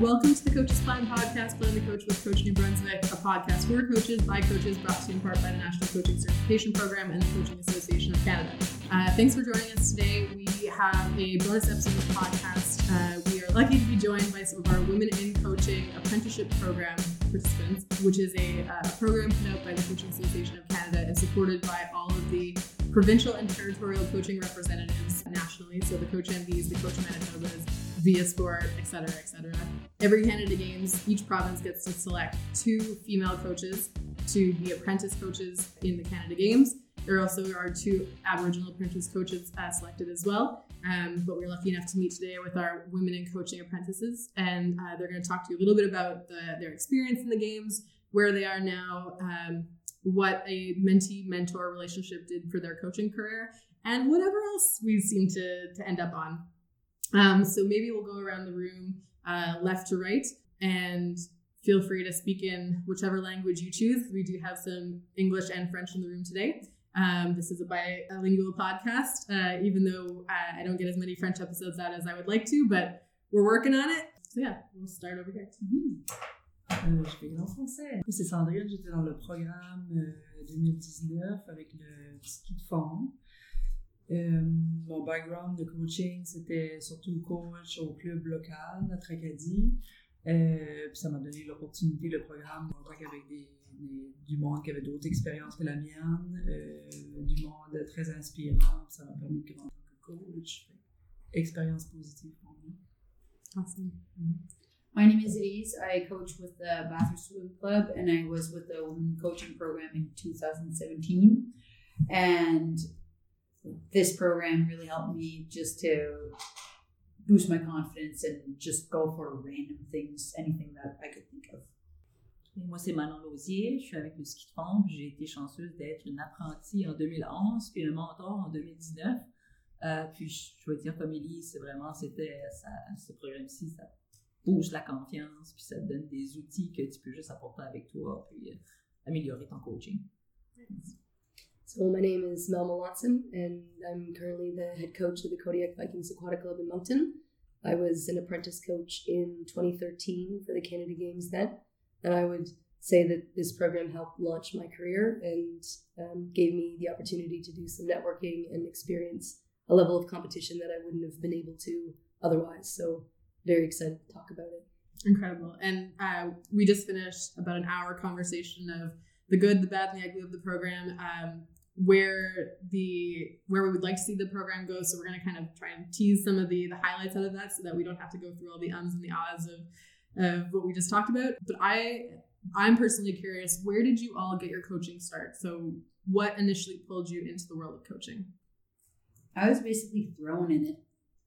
Welcome to the Coaches Plan podcast, Plan the Coach with Coach New Brunswick, a podcast for coaches by coaches, brought to you in part by the National Coaching Certification Program and the Coaching Association of Canada. Uh, thanks for joining us today. We have a bonus episode of the podcast. Uh, we are lucky to be joined by some of our Women in Coaching Apprenticeship Program participants, which is a, uh, program put out by the Coaching Association of Canada and supported by all of the provincial and territorial coaching representatives nationally. So the Coach NBs, the Coach Manitobas, viaSport, et cetera. Every Canada Games, each province gets to select two female coaches to be apprentice coaches in the Canada Games. There also are two Aboriginal apprentice coaches uh, selected as well. Um, but we're lucky enough to meet today with our women in coaching apprentices, and uh, they're going to talk to you a little bit about the, their experience in the games, where they are now, um, what a mentee mentor relationship did for their coaching career, and whatever else we seem to, to end up on. Um, so maybe we'll go around the room uh, left to right and feel free to speak in whichever language you choose. We do have some English and French in the room today. Um, this is a bilingual podcast, uh, even though I don't get as many French episodes out as I would like to, but we're working on it. So yeah, we'll start over here. Mm -hmm. je vais en français. C'est Sandrine, j'étais dans le programme 2019 euh, avec le ski de fond. Euh, mon background de coaching, c'était surtout coach au club local à Tracadie. Euh, puis ça m'a donné l'opportunité, le programme, de contact avec des, du monde qui avait d'autres expériences que la mienne, euh, du monde très inspirant. Ça m'a permis de grandir en tant que coach. Expérience positive pour moi. Awesome. Mm-hmm. My name is Elise. I coach with the Bathurst Swim Club and I was with the women coaching program in 2017. And this program really helped me just to boost my confidence and just go for random things, anything that I could think of. Moi, c'est Manon Lausier. Je suis avec le ski de fond. J'ai été chanceuse d'être une apprentie en 2011 puis un mentor en 2019. Euh, puis je dois dire, comme Élie, c'est vraiment, c'était ce programme-ci, ça booste la confiance, puis ça te donne des outils que tu peux juste apporter avec toi, puis euh, améliorer ton coaching. So my name is Mel Melanson, and I'm currently the head coach of the Codiac Vikings Aquatic Club in Moncton. I was an apprentice coach in 2013 for the Canada Games then, and I would say that this program helped launch my career and um, gave me the opportunity to do some networking and experience a level of competition that I wouldn't have been able to otherwise. So very excited to talk about it. Incredible. And uh, we just finished about an hour conversation of the good, the bad, and the ugly of the program. Um, where the where we would like to see the program go. So we're going to kind of try and tease some of the the highlights out of that, so that we don't have to go through all the ums and the ahs of of what we just talked about. But I I'm personally curious, where did you all get your coaching start? So what initially pulled you into the world of coaching? I was basically thrown in it.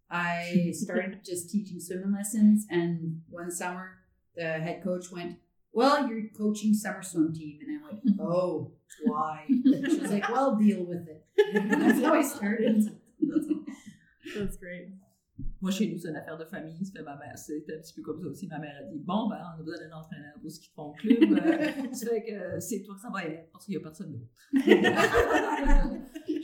I started just teaching swimming lessons, and one summer the head coach went, "Well, you're coaching summer swim team," and I went, "Oh." why? she was like, well, deal with it. That's how I started. That's great. Moi, chez nous, c'est une affaire de famille. Ça fait ma mère, c'était un petit peu comme ça aussi. Ma mère a dit Bon, ben, on a besoin d'un entraîneur pour ce qui font club. Euh, ça fait que c'est toi que ça va être parce qu'il n'y a personne d'autre. je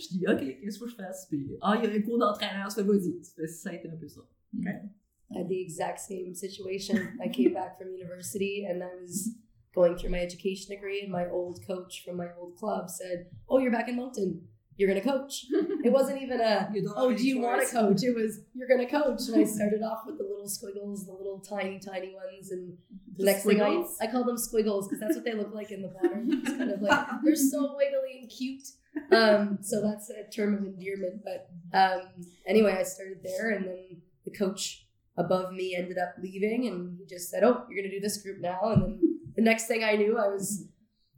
dis Ok, qu'est-ce que je fasse? Puis, ah, il y a un cours d'entraîneur, ça fait vas-y. Ça a été un peu ça. Okay. I had the exact same situation. I came back from university and I was going through my education degree, and my old coach from my old club said, "Oh, you're back in Moncton. You're gonna coach." it wasn't even a, "Oh, do you want to coach?" It was, "You're gonna coach." And I started off with the little squiggles, the little tiny, tiny ones, and the next squiggles? thing I I call them squiggles because that's what they look like in the water. It's kind of like they're so wiggly and cute. Um, so that's a term of endearment. But um, anyway, I started there, and then the coach above me ended up leaving, and he just said, "Oh, you're gonna do this group now," and then the next thing I knew, I was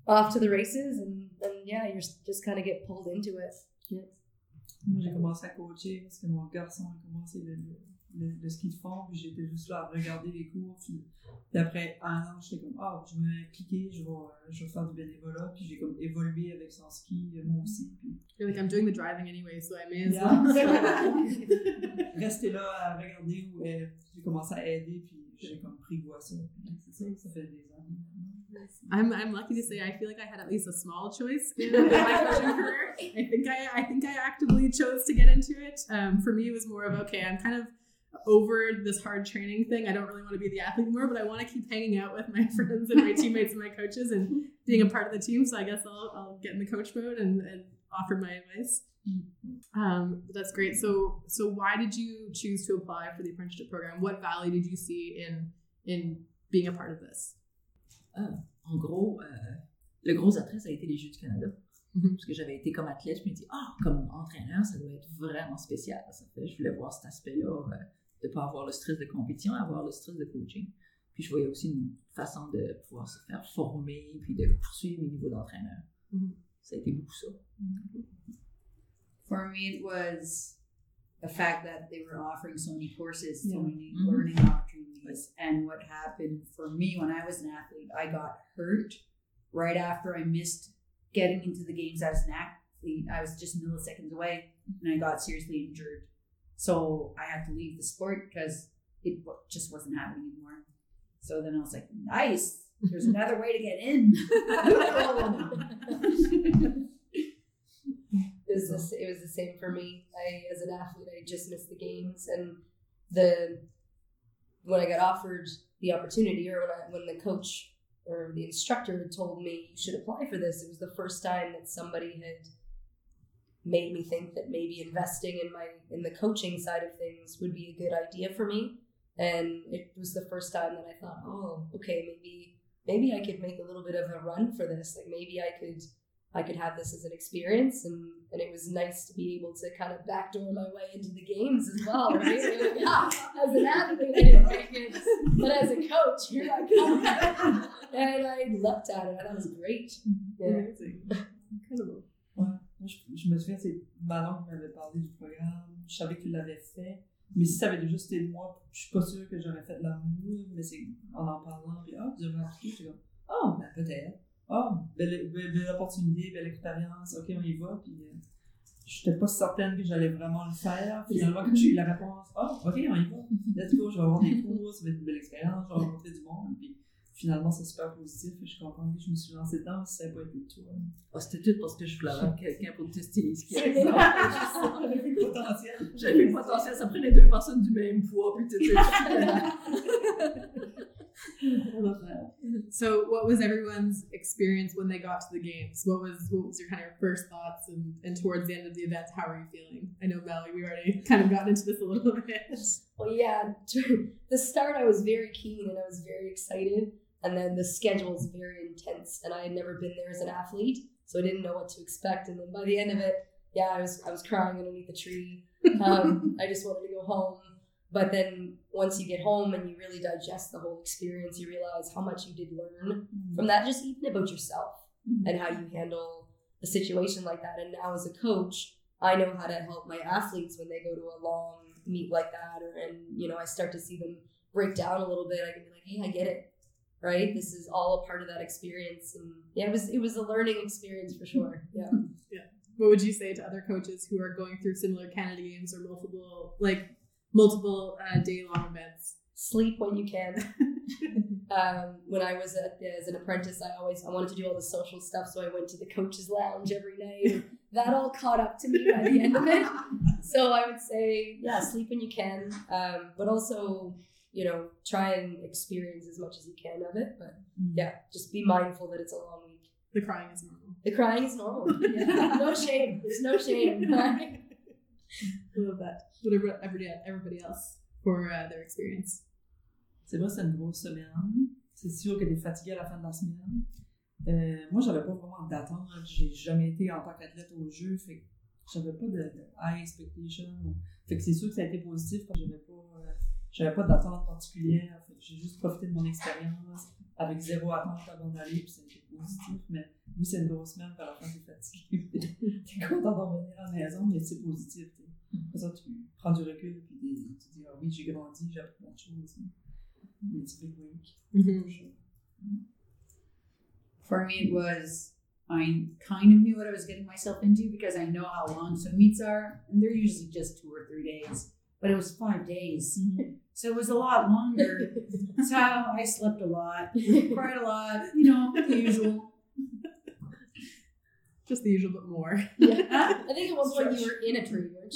off to the races, and then yeah, you just kind of get pulled into it. Yeah. Moi, j'ai commencé à coacher parce que mon garçon a commencé le, le, le ski de fond, puis j'étais juste là à regarder les cours. Puis, après un an, j'étais comme, ah, je vais cliquer, je vais, je vais faire du bénévolat, puis j'ai comme évolué avec son ski, euh, moi aussi. Puis... You're like, I'm doing the driving anyway, so I may as well. Rester là à regarder où j'ai commencé à aider, puis j'ai comme pris goût à ça. C'est ça, ça fait des années. I'm, I'm lucky to say I feel like I had at least a small choice in my coaching career. I think I I think I actively chose to get into it. Um, for me, it was more of okay. I'm kind of over this hard training thing. I don't really want to be the athlete anymore, but I want to keep hanging out with my friends and my teammates and my coaches and being a part of the team. So I guess I'll, I'll get in the coach mode and, and offer my advice. Um, that's great. So, so why did you choose to apply for the apprenticeship program? What value did you see in in being a part of this? En gros, euh, le gros attrait, ça a été les Jeux du Canada. Mhm. Parce que j'avais été comme athlète, je me dis, ah, comme entraîneur, ça doit être vraiment spécial. Ça fait, je voulais voir cet aspect-là, euh, de ne pas avoir le stress de compétition, avoir le stress de coaching. Puis je voyais aussi une façon de pouvoir se faire former, puis de poursuivre mes niveaux d'entraîneur. Mhm. Ça a été beaucoup ça. For me, it was the fact that they were offering so many courses, Yeah. so many Mhm. learning opportunities. And what happened for me when I was an athlete, I got hurt right after I missed getting into the games as an athlete. I was just milliseconds away and I got seriously injured. So I had to leave the sport because it just wasn't happening anymore. So then I was like, nice, there's another way to get in. It was, the, it was the same for me. I, as an athlete, I just missed the games, and the when I got offered the opportunity, or when I, when the coach or the instructor had told me you should apply for this, it was the first time that somebody had made me think that maybe investing in my in the coaching side of things would be a good idea for me. And it was the first time that I thought, oh, okay, maybe maybe I could make a little bit of a run for this. Like maybe I could I could have this as an experience, and and it was nice to be able to kind of backdoor my way into the games as well. Right? Like, yeah, as an athlete, I didn't make it, but as a coach, here I come, and I leapt at it. and That was great. Yeah. Amazing. Incredible. Je, je me souviens, c'est Manon qui m'avait parlé du programme. Je savais que tu l'avais fait. Mais si ça avait déjà été de moi, je suis pas sûre que j'aurais fait l'amour. Mais c'est en en parlant, puis ah, tu devrais appliquer. J'étais comme, ah, ben peut-être. Ah, belle, belle, belle opportunité, belle expérience. Ok, on y va. Puis euh, j'étais pas certaine que j'allais vraiment le faire. Finalement, quand j'ai eu la réponse, ah, ok, on y va. Let's go, je vais avoir des cours, ça va être une belle expérience, je vais rencontrer du monde. Finalement, c'est super positif. Et je suis contente que je me suis lancée dedans, si ça n'avait pas été toi. Ah, C'était tout parce que je voulais avoir quelqu'un pour tester les skis. C'est ça. J'avais le potentiel. J'avais le potentiel, ça prenait deux personnes du même poids, puis tu. I love that. So, what was everyone's experience when they got to the games? What was what was your kind of first thoughts and, and towards the end of the event, how are you feeling? I know Melly, we already kind of got into this a little bit. Well, yeah, the start I was very keen and I was very excited, and then the schedule is very intense, and I had never been there as an athlete, so I didn't know what to expect. And then by the end of it, yeah, I was I was crying underneath the tree. Um, I just wanted to go home. But then once you get home and you really digest the whole experience, you realize how much you did learn from that, just even about yourself and how you handle a situation like that. And now as a coach, I know how to help my athletes when they go to a long meet like that, or and you know I start to see them break down a little bit. I can be like, hey, I get it, right? This is all a part of that experience, and yeah, it was it was a learning experience for sure. Yeah. yeah. What would you say to other coaches who are going through similar Canada games or multiple like multiple uh, day long events? Sleep when you can. um, when I was at, as an apprentice, I always I wanted to do all the social stuff, so I went to the coaches' lounge every night. that all caught up to me by the end of it. So I would say, yeah, sleep when you can, um, but also you know try and experience as much as you can of it. But yeah, just be mindful that it's a long week. The crying is normal. The crying is normal. Yeah. No shame. There's no shame. I love that. What about everybody, everybody else for uh, their experience? C'est vrai, c'est une grosse semaine. C'est sûr que t'es fatigué à la fin de la semaine. Euh, moi, j'avais pas vraiment d'attente. J'ai jamais été en tant qu'athlète au jeu. Fait que j'avais pas de, de high expectation. Fait que c'est sûr que ça a été positif parce que j'avais pas, euh, j'avais pas d'attente particulière. J'ai juste profité de mon expérience avec zéro attente avant d'aller. Puis ça a été positif. Mais oui, c'est une grosse à la fin, fatigué. t'es content d'en revenir à la maison, mais c'est positif. Ça, tu prends du recul. Puis tu dis, ah oui, j'ai grandi, j'ai appris plein de choses. Mais big week. Mm-hmm. For me, it was I kind of knew what I was getting myself into because I know how long swim meets are, and they're usually just two or three days. But it was five days, mm-hmm. so it was a lot longer. so I slept a lot, cried a lot, you know, the usual. Just the usual, but more. Yeah. I think at one when you were in a tree, weren't?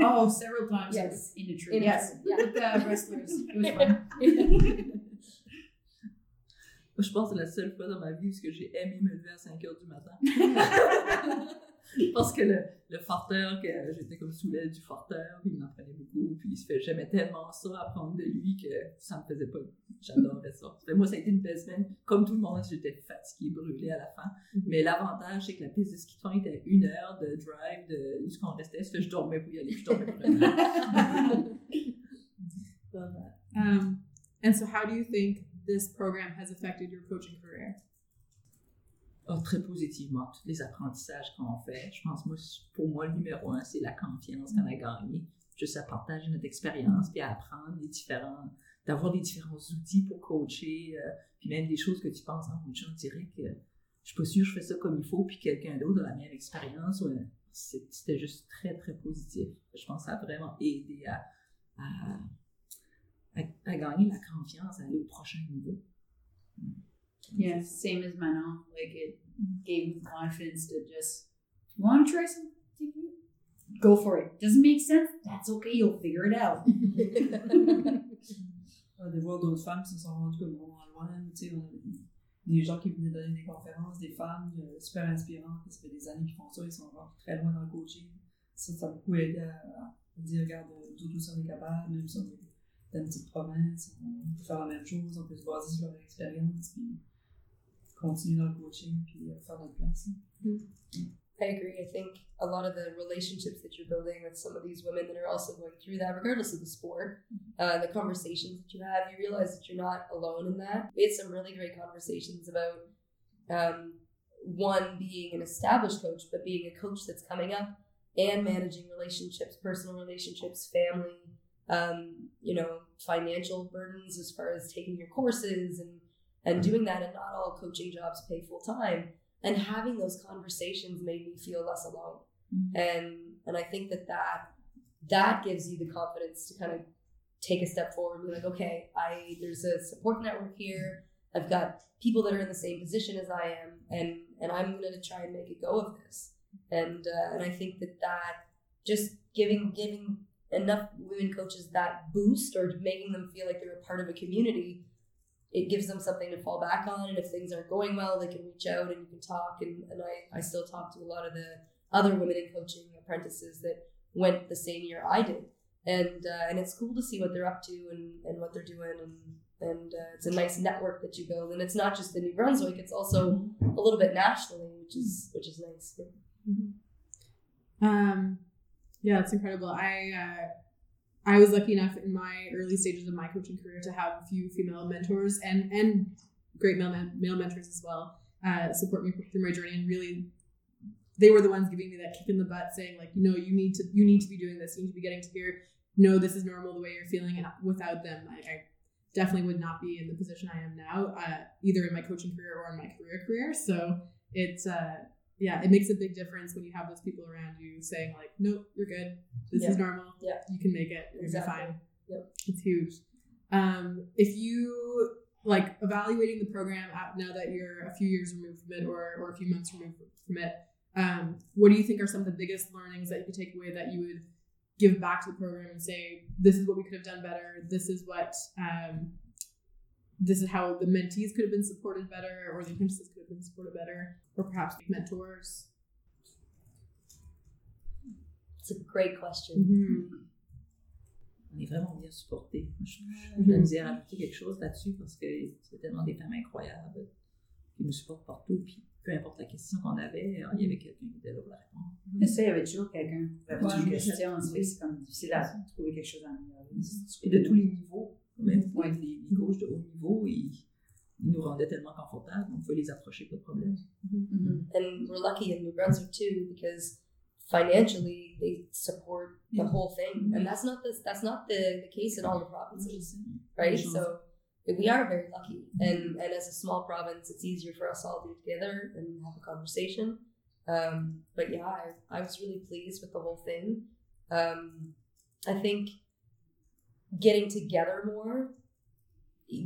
Oh, several times. Yes, in a tree. In yes, yeah. with the wrestlers. It was fun. Je pense que c'est la seule fois dans ma vie où j'ai aimé me lever à 5 heures du matin. Parce que le, le farteur, que j'étais comme sous l'aile du farteur, puis il m'apprenait beaucoup, puis il se fait, j'aimais tellement ça apprendre de lui que ça me faisait pas. J'adorais ça. Fait, moi, ça a été une belle semaine. Comme tout le monde, j'étais fatiguée, brûlée à la fin. Mais l'avantage, c'est que la piste de ski de fond était à une heure de drive de où ce qu'on restait. Ça fait que je dormais pour y aller, puis je dormais pour revenir. Um, and so, how do you think this program has affected your coaching career? Ah, très positivement, tous les apprentissages qu'on fait. Je pense, moi, pour moi, le numéro un, c'est la confiance qu'on a gagné. Juste à partager notre expérience, puis à apprendre les différents, d'avoir les différents outils pour coacher, euh, puis même des choses que tu penses, en mon on dirait que je suis pas sûre je fais ça comme il faut, puis quelqu'un d'autre a la même expérience. C'était juste très, très positif. Je pense que ça a vraiment aidé à, à, à gagner la confiance, à aller au prochain niveau. Yeah, same as Manon. Like it gave me confidence to just you want to try something, go for it. Doesn't make sense? That's okay. You'll figure it out. De voir d'autres femmes qui se sont rendues comme vraiment loin. Tu sais, on des gens qui venaient donner des conférences, des femmes euh, super inspirantes, ça fait des années qu'ils font ça, ils sont vraiment très loin dans le coaching. Ça, ça a beaucoup aidé à, à dire, regarde, euh, nous tous on est capables, même si on est petite province, on peut faire la même chose, on peut se baser sur leur expérience, puis continuer dans le coaching, puis faire notre place. I agree. I think a lot of the relationships that you're building with some of these women that are also going through that, regardless of the sport, uh, the conversations that you have, you realize that you're not alone in that. We had some really great conversations about um, one being an established coach, but being a coach that's coming up and managing relationships, personal relationships, family, um, you know, financial burdens as far as taking your courses and and doing that. And not all coaching jobs pay full time and having those conversations made me feel less alone Mhm. and and i think that that that gives you the confidence to kind of take a step forward and be like okay i there's a support network here i've got people that are in the same position as i am and and i'm going to try and make a go of this and uh, and i think that that just giving giving enough women coaches that boost or making them feel like they're a part of a community it gives them something to fall back on. And if things aren't going well they can reach out and you can talk. And, and I, I still talk to a lot of the other women in coaching apprentices that went the same year I did. And uh, and it's cool to see what they're up to and, and what they're doing. And and uh, it's a nice network that you build. And it's not just in New Brunswick it's also a little bit nationally which is which is nice. Um, yeah, that's incredible. I uh, I was lucky enough in my early stages of my coaching career to have a few female mentors and and great male male mentors as well uh, support me through my journey and really they were the ones giving me that kick in the butt saying like you know you need to you need to be doing this. You need to be getting to here. No this is normal the way you're feeling. And without them I, I definitely would not be in the position I am now uh, either in my coaching career or in my career career. So it's uh, yeah, it makes a big difference when you have those people around you saying like, "Nope, you're good. This is normal. Yeah. you can make it. You're Exactly. fine." Yep. It's huge. Um, if you like evaluating the program at, now that you're a few years removed from it, or or a few months removed from it, um, what do you think are some of the biggest learnings that you could take away that you would give back to the program and say, "This is what we could have done better. This is what." Um, this is how the mentees could have been supported better, or the apprentices could have been supported better, or perhaps mentors? it's a great question Mm-hmm. On est vraiment bien supportés. Je j'ai de la misère à ajouter quelque chose là-dessus parce que c'est tellement des femmes incroyables qui nous supportent partout. Puis peu importe la question qu'on avait, il y avait quelqu'un qui était là pour la répondre. Mais ça, il y avait toujours quelqu'un qui avait Ouais, une question. Que c'est comme difficile à trouver quelque chose à améliorer. Et de tous les niveaux, même Ouais. les, les coachs de haut niveau, ils, ils nous rendaient tellement confortables, on pouvait les approcher, pas de problème. Mhm. and we're lucky in New Brunswick too because financially they support the Yeah. whole thing, and that's not the that's not the, the case in all the provinces, Right? right? So we are very lucky, and and as a small province, it's easier for us all to get together and have a conversation. Um, but yeah, I, I was really pleased with the whole thing. Um, I think getting together more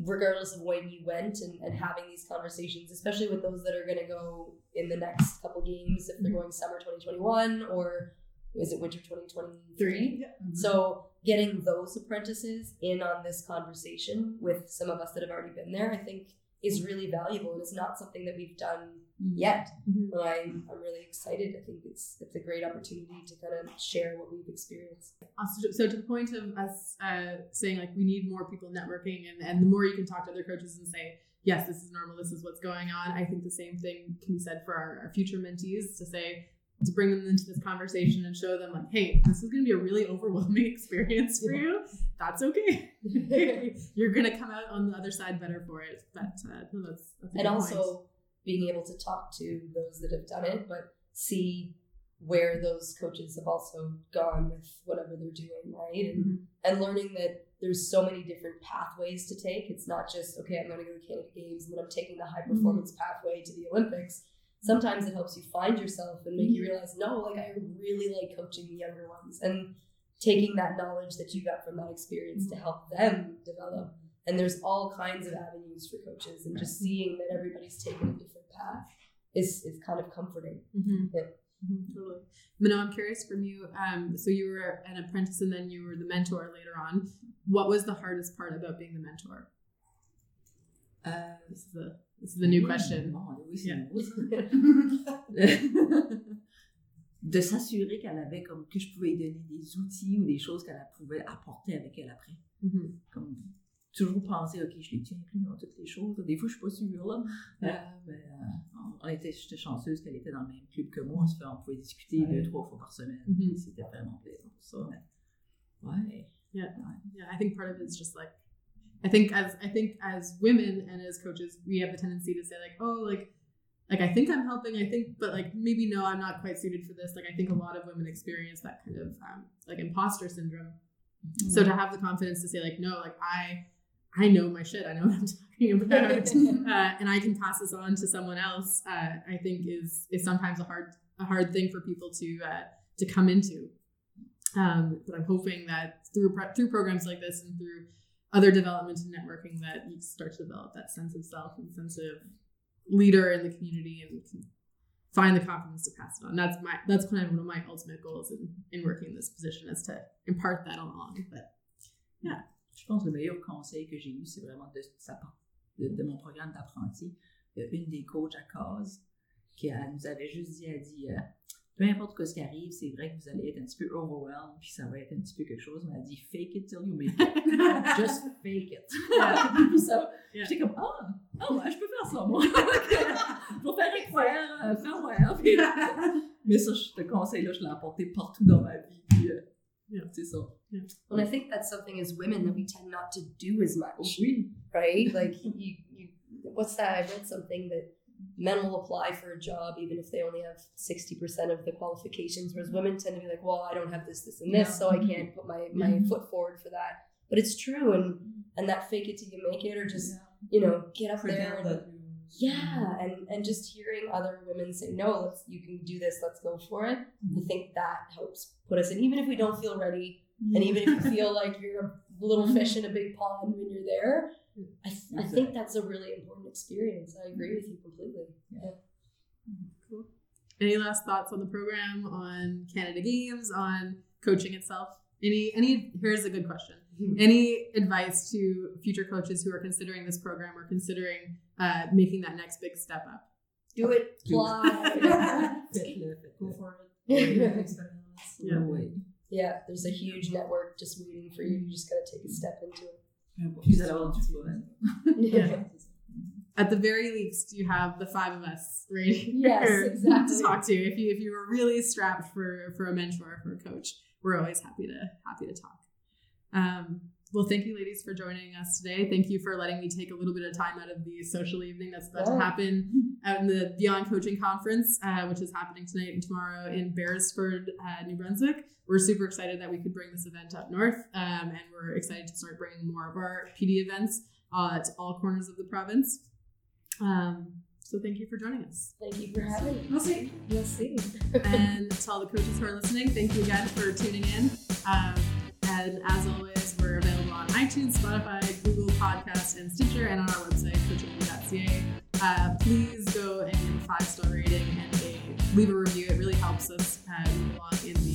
regardless of when you went and, and having these conversations, especially with those that are going to go in the next couple games, if they're mm-hmm. going summer 2021 or is it winter 2023? Three. Yeah. Mm-hmm. So getting those apprentices in on this conversation with some of us that have already been there, I think is really valuable and it's not something that we've done yet. Mhm. But I'm, I'm really excited. I think it's it's a great opportunity to kind of share what we've experienced. Also, so to the point of us uh, saying like we need more people networking, and, and the more you can talk to other coaches and say, yes, this is normal, this is what's going on. I think the same thing can be said for our, our future mentees to say to bring them into this conversation and show them like, hey, this is going to be a really overwhelming experience for you. That's okay. You're going to come out on the other side better for it. But uh, that's, that's a and good also point. Being able to talk to those that have done it, but see where those coaches have also gone with whatever they're doing, right? And Mhm. and learning that there's so many different pathways to take. It's not just okay, I'm going to go to Canada Games and then I'm taking the high mm-hmm. performance pathway to the Olympics. Sometimes it helps you find yourself and make you mm-hmm. realize, no, like I really like coaching the younger ones and taking that knowledge that you got from that experience to mm-hmm. help them develop. And there's all kinds of avenues for coaches, and just seeing that everybody's taken a different path is is kind of comforting. Mhm. Yeah. Mhm, totally. Manon, I'm curious from you. Um, so you were an apprentice and then you were the mentor later on. What was the hardest part about being the mentor? Euh, This is the this is the new oui, question. bon, oui, Yeah. nouveau, de s'assurer qu'elle avait comme que je pouvais lui donner des outils ou des choses qu'elle pouvait apporter avec elle après. Mhm. Comme toujours penser, ok, je l'ai tiens inclus dans toutes les choses. Des fois, je suis pas sûre là. Ouais. Euh, mais, euh, on- on était, j'étais chanceuse qu'elle était dans le même club que moi. Ça fait, on pouvait discuter Ouais. deux, trois fois par semaine. Mhm. C'était vraiment plaisant pour ça. mais- ouais. Yeah, I think part of it is just like I think as I think as women and as coaches, we have the tendency to say like, oh, like like I think I'm helping, I think, but like maybe no, I'm not quite suited for this. Like I think a lot of women experience that kind of um, like imposter syndrome. So to have the confidence to say like, no, like I I know my shit. I know what I'm talking about, uh, and I can pass this on to someone else. Uh, I think is is sometimes a hard a hard thing for people to uh, to come into. Um, but I'm hoping that through through programs like this and through other development and networking, that you start to develop that sense of self and sense of leader in the community and can find the confidence to pass it on. That's my that's kind of one of my ultimate goals in, in working in this position is to impart that along. But Je pense que le meilleur conseil que j'ai eu, c'est vraiment de, de, de mon programme d'apprenti. Une des coachs à cause qui elle nous avait juste dit, elle dit, euh, peu importe ce qui arrive, c'est vrai que vous allez être un petit peu overwhelmed, puis ça va être un petit peu quelque chose, mais elle dit, fake it till you make it. Just fake it. puis ça, Yeah. j'étais comme, ah, ah ouais, je peux faire ça, moi. Pour faire croire, euh, faire voir. Puis, mais ça, je- ce conseil-là, je l'ai apporté partout dans ma vie. Puis, euh, Yeah. c'est ça. And I think that's something as women that we tend not to do as much. Oui. right? Like you, you, what's that? I read something that men will apply for a job even if they only have sixty percent of the qualifications, whereas women tend to be like, well, I don't have this, this, and this, Yeah. so I can't put my my Mhm. foot forward for that. But it's true, and and that fake it till you make it, or just you know get up there. Pretend And, that. Yeah, and and just hearing other women say, no, let's you can do this, let's go for it. I mm-hmm. think that helps put us in, even if we don't feel ready, and even if you mm-hmm. feel like you're a little mm-hmm. fish in a big pond when you're there, I, th- I think that's a really important experience. I agree with you completely. yeah. Cool. Any last thoughts on the program, on Canada Games, on coaching itself? Any any here's a good question. Any advice to future coaches who are considering this program or considering uh, making that next big step up? Do it, fly. Go for it. yeah, Yeah. There's a huge network just waiting for you. You just gotta take a step into it. Puis vous allez avoir du fun. Yeah. At the very least, you have the five of us right Yes, here exactly. to talk to. If you if you were really strapped for for a mentor or for a coach, we're always happy to happy to talk. Um, well, thank you, ladies, for joining us today. Thank you for letting me take a little bit of time out of the social evening that's about Yeah. to happen out in the Beyond Coaching Conference, uh, which is happening tonight and tomorrow in Beresford, uh, New Brunswick. We're super excited that we could bring this event up north, um, and we're excited to start bringing more of our PD events uh, to all corners of the province. Um, so thank you for joining us. Thank you for having me. We'll see. We'll see. and to all the coaches who are listening, thank you again for tuning in. Um, and as always, we're available on iTunes, Spotify, Google Podcast, and Stitcher, and on our website, coaching.ca. Uh, please go and give a five star rating and a, leave a review. It really helps us uh, move along in the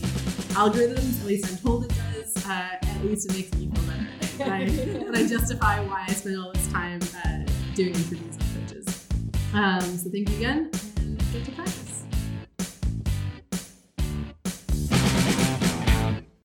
algorithms, at least I'm told it does, uh, at least it makes me feel better. And I, and I justify why I spend all this time uh, doing interviews with coaches. Um, so thank you again, and get to practice.